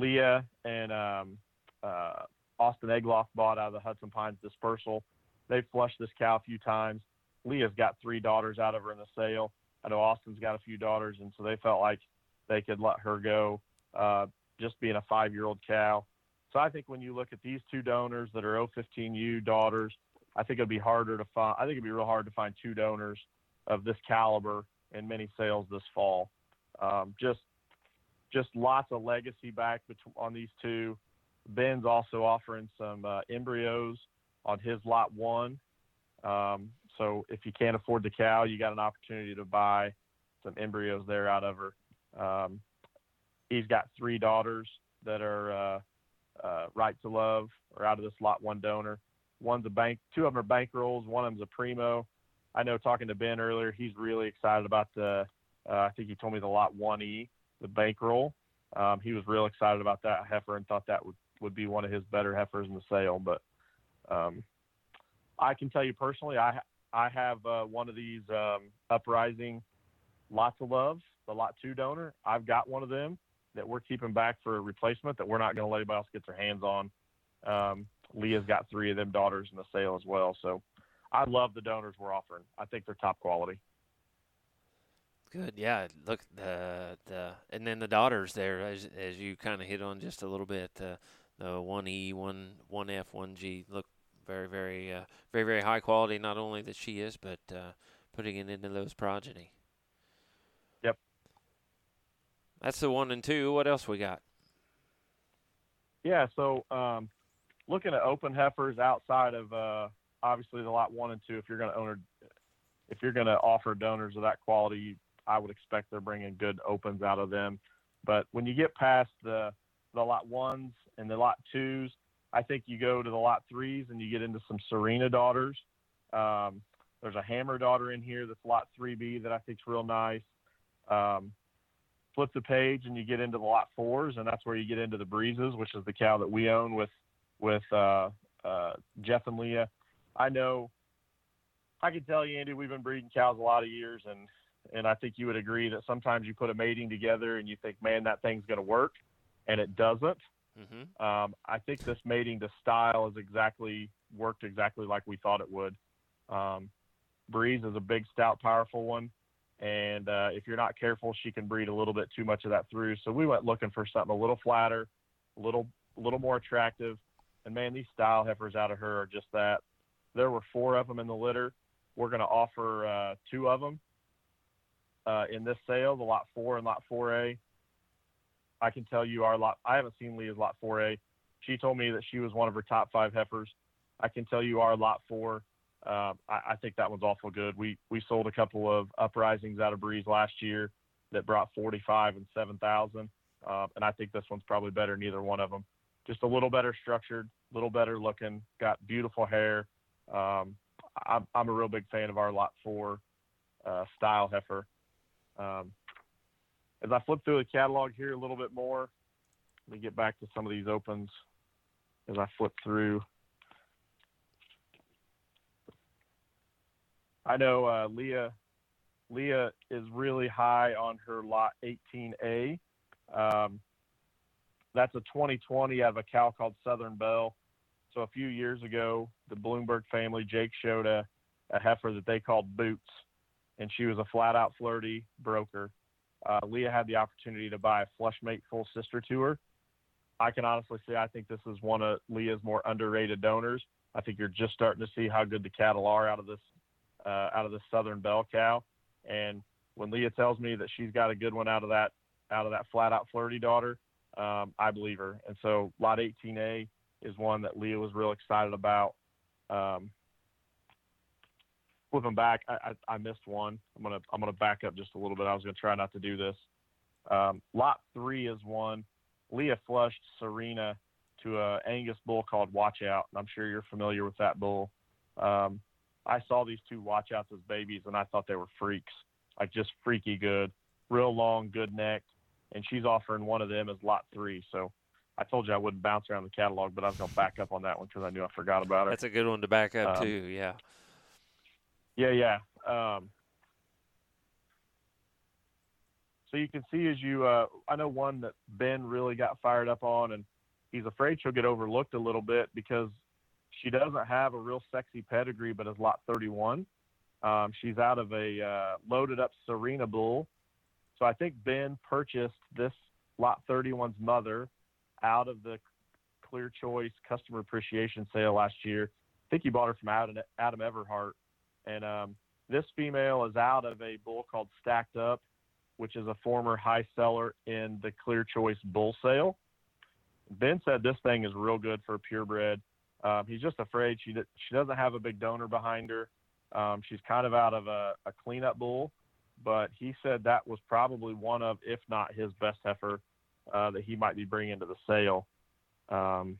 Leah and um, uh, Austin Egloff bought out of the Hudson Pines dispersal. They've flushed this cow a few times. Leah's got three daughters out of her in the sale. I know Austin's got a few daughters, and so they felt like they could let her go, uh, just being a five-year-old cow. So I think when you look at these two donors that are 015U daughters, I think it'd be harder to find. I think it'd be real hard to find two donors of this caliber in many sales this fall. Um, just just lots of legacy back on these two. Ben's also offering some uh, embryos on his lot one. Um, so if you can't afford the cow, you got an opportunity to buy some embryos there out of her. Um, he's got three daughters that are uh, uh, right to love or out of this lot one donor. One's a bank, two of them are bankrolls, one of them's a primo. I know talking to Ben earlier, he's really excited about the. Uh, I think he told me the lot one E, the bankroll. Um, he was real excited about that heifer and thought that would would be one of his better heifers in the sale. But um, I can tell you personally, I I have uh, one of these um, uprising lots of loves, the lot two donor. I've got one of them that we're keeping back for a replacement that we're not going to let anybody else get their hands on. Um, Leah's got three of them daughters in the sale as well. So I love the donors we're offering. I think they're top quality. Good, yeah. Look, the the and then the daughters there, as as you kind of hit on just a little bit, uh, the one E, one one F, one G look very very uh, very very high quality. Not only that she is, but uh, putting it into those progeny. Yep. That's the one and two. What else we got? Yeah, so um, looking at open heifers outside of uh, obviously the lot one and two, if you're going to own, if you're going to offer donors of that quality, I would expect they're bringing good opens out of them. But when you get past the the lot ones and the lot twos, I think you go to the lot threes and you get into some Serena daughters. Um, there's a Hammer daughter in here that's lot 3B that I think's real nice. Um, flip the page and you get into the lot fours, and that's where you get into the Breezes, which is the cow that we own with with uh, uh, Jeff and Leah. I know, I can tell you, Andy, we've been breeding cows a lot of years, and and I think you would agree that sometimes you put a mating together and you think, man, that thing's going to work, and it doesn't. Mm-hmm. Um, I think this mating to style is exactly worked exactly like we thought it would. Um, Breeze is a big, stout, powerful one, and uh, if you're not careful, she can breed a little bit too much of that through. So we went looking for something a little flatter, a little, a little more attractive. And man, these style heifers out of her are just that. There were four of them in the litter. We're going to offer uh, two of them uh, in this sale, the lot four and lot 4A. I can tell you our lot. I haven't seen Leah's lot 4A. She told me that she was one of her top five heifers. I can tell you our lot four. Uh, I, I, think that one's awful good. We we sold a couple of uprisings out of Breeze last year that brought 45 and 7,000, uh, and I think this one's probably better than either one of them. just a little better structured, a little better looking, got beautiful hair. Um, I'm, I'm a real big fan of our lot four uh, style heifer. Um, as I flip through the catalog here a little bit more, let me get back to some of these opens as I flip through. I know uh, Leah Leah is really high on her lot 18A. Um, that's a 2020 out of a cow called Southern Belle. So a few years ago, the Bloomberg family, Jake showed a, a heifer that they called Boots, and she was a flat out flirty broker. Uh, Leah had the opportunity to buy a flush mate full sister to her. I can honestly say I think this is one of Leah's more underrated donors. I think you're just starting to see how good the cattle are out of this uh, out of this Southern Belle cow. And when Leah tells me that she's got a good one out of that out of that flat out flirty daughter, um, I believe her. And so lot 18A is one that Leah was real excited about. Um, flipping back, I, I, I, missed one. I'm gonna I'm gonna back up just a little bit. I was gonna try not to do this. Um, lot three is one. Leah flushed Serena to a Angus bull called Watch Out, and I'm sure you're familiar with that bull. Um, I saw these two watch outs as babies, and I thought they were freaks, like just freaky good, real long, good neck. And she's offering one of them as lot three. So I told you I wouldn't bounce around the catalog, but I was to back up on that one because I knew I forgot about it. That's a good one to back up um, too. Yeah. Yeah, yeah. Um, so you can see as you, uh, I know one that Ben really got fired up on, and he's afraid she'll get overlooked a little bit because she doesn't have a real sexy pedigree, but is lot 31. Um, she's out of a uh, loaded up Serena bull. So I think Ben purchased this lot 31's mother out of the Clear Choice customer appreciation sale last year. I think he bought her from Adam, Adam Everhart. And um, this female is out of a bull called Stacked Up, which is a former high seller in the Clear Choice bull sale. Ben said this thing is real good for purebred. Um, he's just afraid she she doesn't have a big donor behind her. Um, she's kind of out of a, a cleanup bull, but he said that was probably one of, if not his best heifer, uh, that he might be bringing to the sale. Um,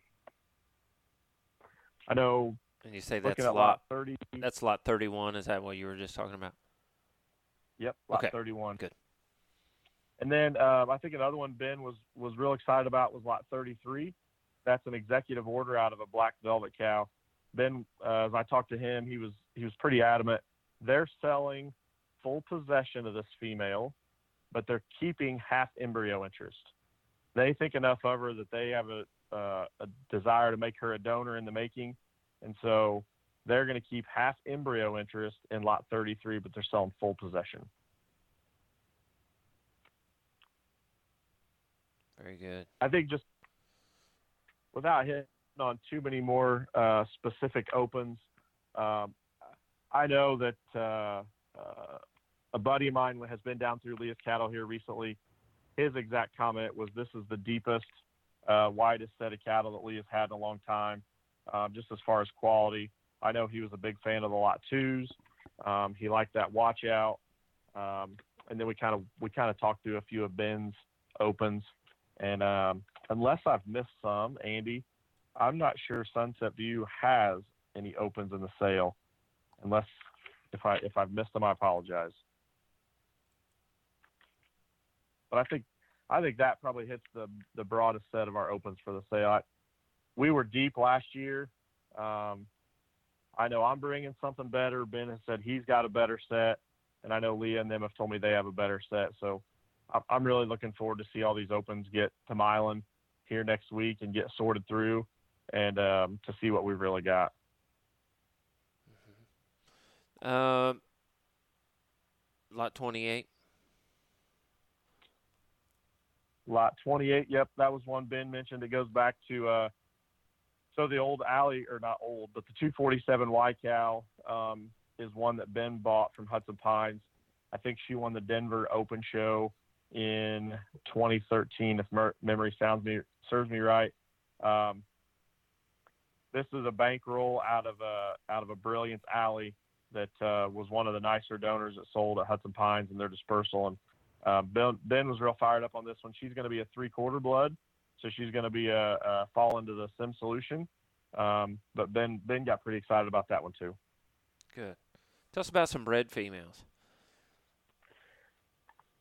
I know. And you say that's lot, lot, thirty. That's lot thirty-one. Is that what you were just talking about? Yep, lot okay. thirty-one. Good. And then uh, I think another one Ben was was real excited about was lot thirty-three that's an executive order out of a black velvet cow. Ben, uh, as I talked to him, he was he was pretty adamant. They're selling full possession of this female, but they're keeping half embryo interest. They think enough of her that they have a uh, a desire to make her a donor in the making, and so they're going to keep half embryo interest in lot 33, but they're selling full possession. Very good. I think just without hitting on too many more uh, specific opens, um, I know that uh, uh, a buddy of mine has been down through Leah's cattle here recently. His exact comment was, "This is the deepest, uh, widest set of cattle that Leah's had in a long time, um, just as far as quality." I know he was a big fan of the lot twos. Um, he liked that watch out, um, and then we kind of we kind of talked through a few of Ben's opens, and um, unless I've missed some, Andy, I'm not sure Sunset View has any opens in the sale. Unless if I if I've missed them, I apologize. But I think I think that probably hits the the broadest set of our opens for the sale. I, we were deep last year. Um, I know I'm bringing something better. Ben has said he's got a better set, and I know Leah and them have told me they have a better set. So I'm really looking forward to see all these opens get to Milan here next week and get sorted through and um, to see what we've really got. Mm-hmm. Um, lot 28. Lot 28. Yep, that was one Ben mentioned. It goes back to uh, so the old alley, or not old, but the 247 Y cow um, is one that Ben bought from Hudson Pines. I think she won the Denver Open Show in 2013, if mer- memory sounds me serves me right. Um, this is a bankroll out of a out of a Brilliance Alley that uh, was one of the nicer donors that sold at Hudson Pines and their dispersal. And uh, ben, ben was real fired up on this one. She's going to be a three quarter blood. So she's going to be a, a, fall into the sim solution. Um, but Ben Ben got pretty excited about that one too. Good. Tell us about some bred females.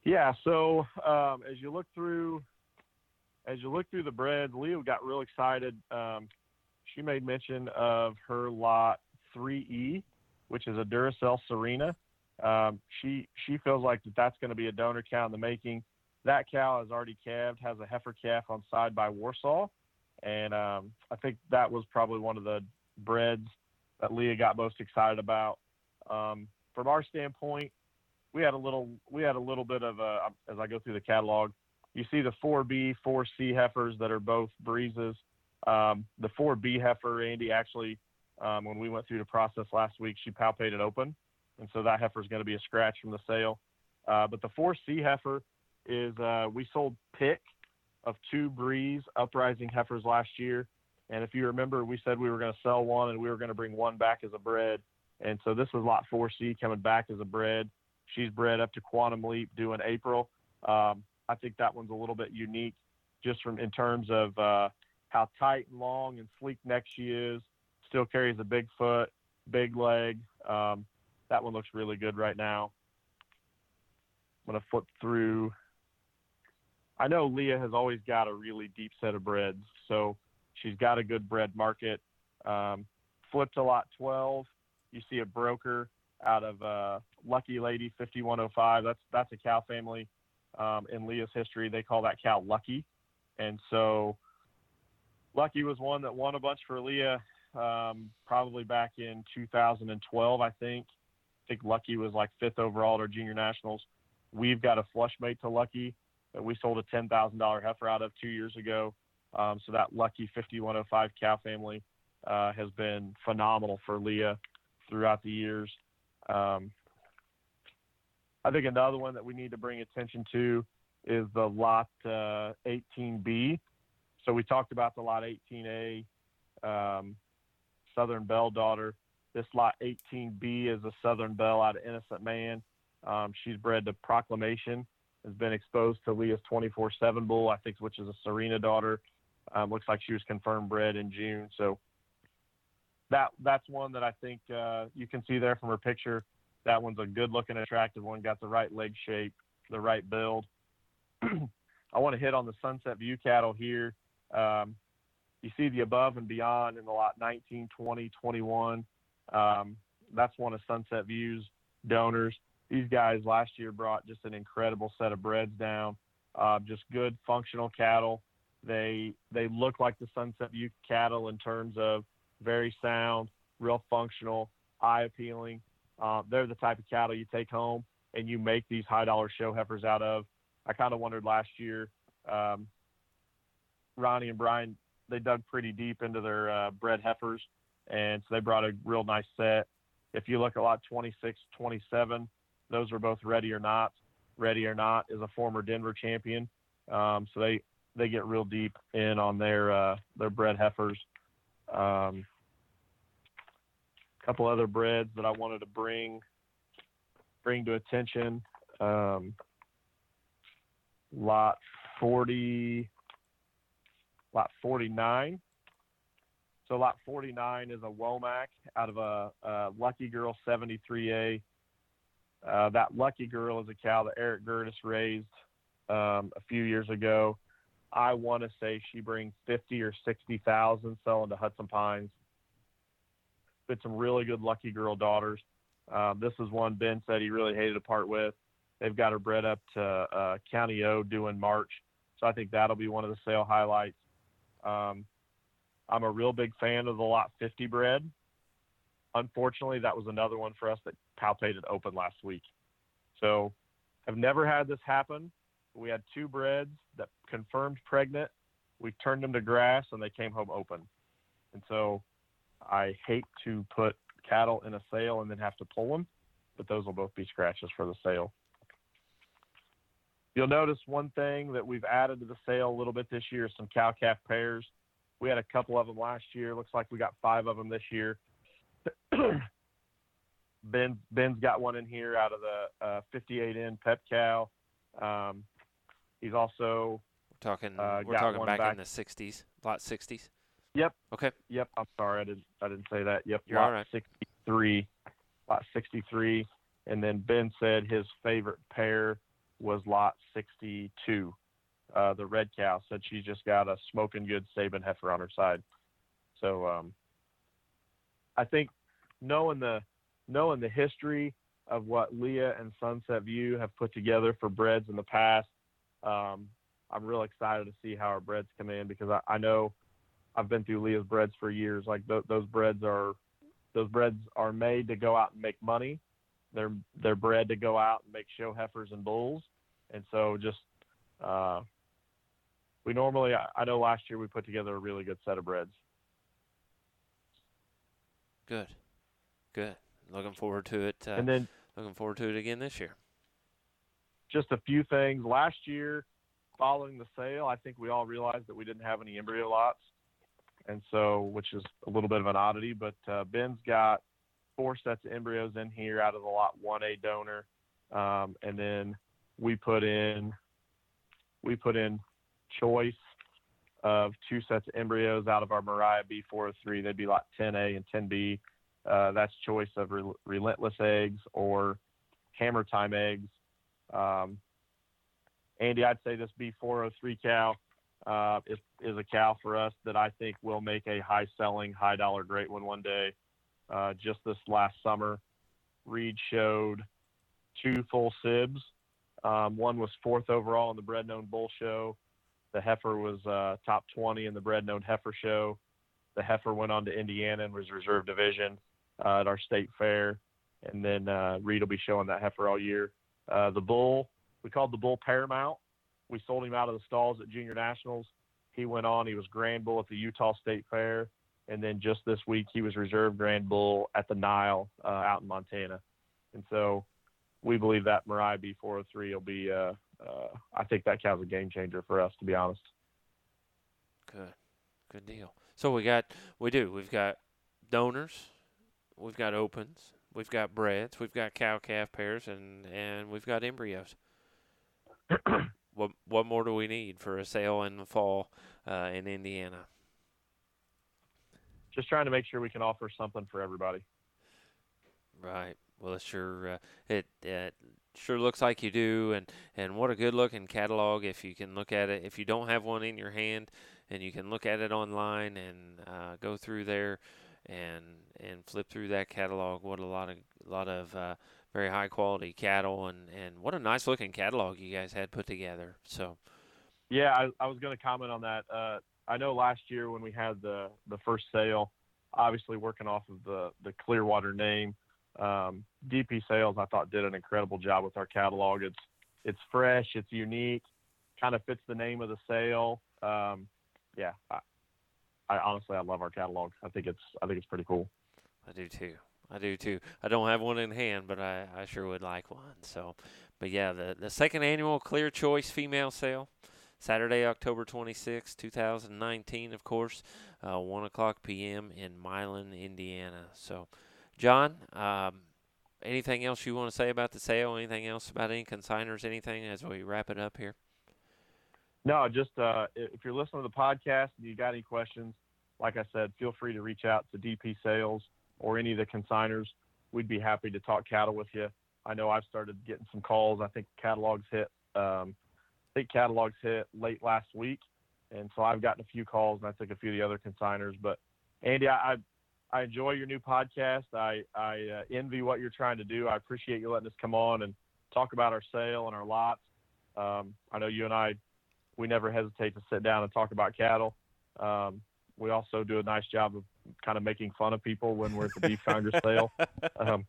Yeah, so um, as you look through, as you look through the bred, Leah got real excited. Um, she made mention of her lot 3E, which is a Duracell Serena. Um, she she feels like that that's going to be a donor cow in the making. That cow is already calved, has a heifer calf on side by Warsaw, and um, I think that was probably one of the breds that Leah got most excited about. Um, from our standpoint, we had a little we had a little bit of a as I go through the catalog. You see the 4B, 4C heifers that are both breezes. Um, the 4B heifer, Andy, actually, um, when we went through the process last week, she palpated open, and so that heifer is going to be a scratch from the sale. Uh, but the 4C heifer is uh, we sold pick of two breeze uprising heifers last year, and if you remember, we said we were going to sell one and we were going to bring one back as a bred, and so this is lot 4C coming back as a bred. She's bred up to Quantum Leap due in April. Um, I think that one's a little bit unique, just from in terms of uh, how tight and long and sleek neck she is. Still carries a big foot, big leg. Um, that one looks really good right now. I'm gonna flip through. I know Leah has always got a really deep set of breds, so she's got a good bred market. Um, flip to lot 12, you see a broker out of uh, Lucky Lady 5105. That's that's a cow family um, in Leah's history. They call that cow Lucky, and so Lucky was one that won a bunch for Leah um, probably back in 2012, I think. I think Lucky was like fifth overall at our junior nationals. We've got a flush mate to Lucky that we sold a $10,000 heifer out of two years ago. Um, so that Lucky 5105 cow family uh, has been phenomenal for Leah throughout the years. Um, I think another one that we need to bring attention to is the lot uh, 18B. So we talked about the lot 18A, um, Southern Belle daughter. This lot 18B is a Southern Belle out of Innocent Man. Um, she's bred to Proclamation, has been exposed to Leah's 24/7 bull, I think, which is a Serena daughter. Um, looks like she was confirmed bred in June. So that that's one that I think uh, you can see there from her picture. That one's a good looking, attractive one. Got the right leg shape, the right build. I want to hit on the Sunset View cattle here. Um, you see the above and beyond in the lot 19, 20, 21. Um, that's one of Sunset View's donors. These guys last year brought just an incredible set of breds down. Uh, just good functional cattle. They they look like the Sunset View cattle in terms of very sound, real functional, eye appealing. Uh, they're the type of cattle you take home and you make these high dollar show heifers out of. I kind of wondered last year, um, Ronnie and Brian, they dug pretty deep into their uh, bred heifers, and so they brought a real nice set. If you look at lot 26, 27, those are both ready or not. Ready or not is a former Denver champion, um, so they they get real deep in on their uh, their bred heifers. Um, a couple other breds that I wanted to bring bring to attention. Um, lot 40, lot 49. So lot 49 is a Womack out of a, a Lucky Girl 73A. Uh, that Lucky Girl is a cow that Eric Gertis raised um, a few years ago. I want to say she brings 50 or 60,000 selling to Hudson Pines. Been some really good lucky girl daughters. Uh, this is one Ben said he really hated to part with. They've got her bred up to uh, County O due in March, so I think that'll be one of the sale highlights. Um, I'm a real big fan of the Lot 50 bred. Unfortunately, that was another one for us that palpated open last week. So I've never had this happen. We had two breds that confirmed pregnant. We turned them to grass and they came home open. And so I hate to put cattle in a sale and then have to pull them, but those will both be scratches for the sale. You'll notice one thing that we've added to the sale a little bit this year is some cow calf pairs. We had a couple of them last year. Looks like we got five of them this year. ben Ben's got one in here out of the uh, 58 in pep cow. Um, He's also talking Uh, we're talking back, back- in the 60s, lot 60s. Yep. Okay. Yep. I'm sorry, I didn't I didn't say that. Yep. You're lot all right. 63, lot 63, and then Ben said his favorite pair was lot 62. Uh, the red cow said she just got a smoking good Saban heifer on her side. So um, I think knowing the knowing the history of what Leah and Sunset View have put together for breds in the past, um, I'm real excited to see how our breds come in because I, I know I've been through Leah's breds for years. Like th- those breds are those breds are made to go out and make money. They're they're bred to go out and make show heifers and bulls. And so just uh, we normally I, I know last year we put together a really good set of breds. Good. Good. Looking forward to it. Uh, and then looking forward to it again this year. just a few things. Last year, following the sale, I think we all realized that we didn't have any embryo lots, and so which is a little bit of an oddity. But uh, Ben's got four sets of embryos in here out of the lot 1A donor, um, and then we put in we put in choice of two sets of embryos out of our Mariah B403. They'd be lot 10A and 10B. Uh, that's choice of rel- relentless eggs or hammer time eggs. Um, Andy, I'd say this B403 cow uh, is is a cow for us that I think will make a high selling, high dollar great one one day. Uh, just this last summer, Reed showed two full sibs. Um, one was fourth overall in the Bred and Owned Bull Show. The heifer was uh, top 20 in the Bred and Owned Heifer Show. The heifer went on to Indiana and was reserve division uh, at our state fair. And then uh, Reed will be showing that heifer all year. Uh, the bull, we called the bull Paramount. We sold him out of the stalls at Junior Nationals. He went on. He was Grand Bull at the Utah State Fair, and then just this week he was Reserve Grand Bull at the Nile uh, out in Montana. And so we believe that Mariah B403 will be. Uh, uh, I think that cow's a game changer for us, to be honest. Good. Good deal. So we got we do. We've got donors, we've got opens, we've got breds, we've got cow calf pairs and and we've got embryos. what what more do we need for a sale in the fall uh, in Indiana? Just trying to make sure we can offer something for everybody. Right. Well, it sure uh, it it sure looks like you do, and and what a good looking catalog. If you can look at it, if you don't have one in your hand, and you can look at it online and uh, go through there, and and flip through that catalog. What a lot of lot of uh, very high quality cattle, and and what a nice looking catalog you guys had put together. So Yeah, I, I was going to comment on that. Uh, I know last year when we had the the first sale, obviously working off of the the Clearwater name, um, DP Sales I thought did an incredible job with our catalog. It's it's fresh, it's unique, kind of fits the name of the sale. Um, yeah, I honestly I love our catalog. I think it's I think it's pretty cool. I do too. I do too. I don't have one in hand, but I, I sure would like one. So, but yeah, the the second annual Clear Choice Female Sale, Saturday, October 26, 2019, of course, uh, 1 o'clock p.m. in Milan, Indiana. So, John, um, anything else you want to say about the sale? Anything else about any consigners? Anything as we wrap it up here? No, just uh, if you're listening to the podcast and you got any questions, like I said, feel free to reach out to DP Sales or any of the consigners. We'd be happy to talk cattle with you. I know I've started getting some calls. I think catalogs hit. Um, I think catalogs hit late last week, and so I've gotten a few calls, and I took a few of the other consigners. But Andy, I I, enjoy your new podcast. I I uh, envy what you're trying to do. I appreciate you letting us come on and talk about our sale and our lots. Um, I know you and I we never hesitate to sit down and talk about cattle. Um, we also do a nice job of kind of making fun of people when we're at the beef congress sale. Um,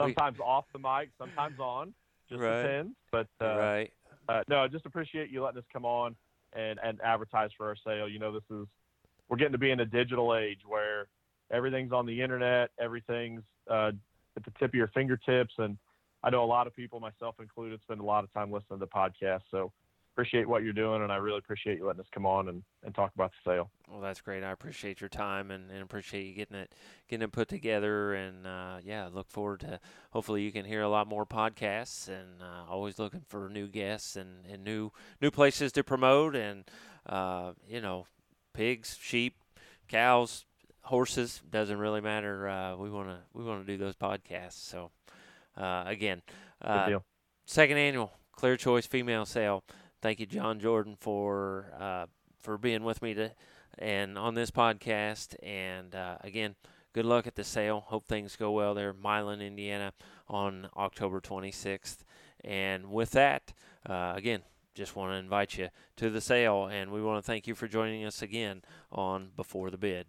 sometimes off the mic, sometimes on, just Right. depends. But uh, right. uh, no, just appreciate you letting us come on and, and advertise for our sale. You know, this is we're getting to be in a digital age where everything's on the internet, everything's uh, at the tip of your fingertips, and I know a lot of people, myself included, spend a lot of time listening to podcasts. So appreciate what you're doing, and I really appreciate you letting us come on and, and talk about the sale. Well, that's great. I appreciate your time and, and appreciate you getting it getting it put together. And uh, yeah, look forward to hopefully you can hear a lot more podcasts. And uh, always looking for new guests and, and new new places to promote. And uh, you know, pigs, sheep, cows, horses doesn't really matter. Uh, we want to we want to do those podcasts. So uh, again, uh, second annual Clear Choice Female Sale thank you, John Jordan, for uh, for being with me to, and on this podcast. And uh, again, good luck at the sale. Hope things go well there, Milan, Indiana, on October 26th. And with that, uh, again, just want to invite you to the sale, and we want to thank you for joining us again on Before the Bid.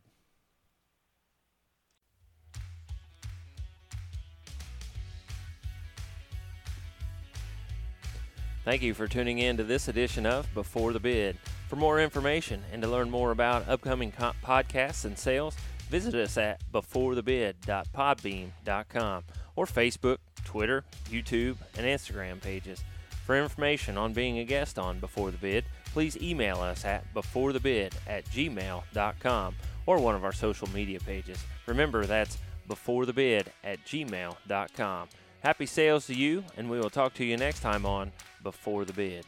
Thank you for tuning in to this edition of Before the Bid. For more information and to learn more about upcoming co- podcasts and sales, visit us at beforethebid.podbean.com or Facebook, Twitter, YouTube, and Instagram pages. For information on being a guest on Before the Bid, please email us at beforethebid at gmail.com or one of our social media pages. Remember, that's beforethebid at gmail.com. Happy sales to you, and we will talk to you next time on Before the Bid.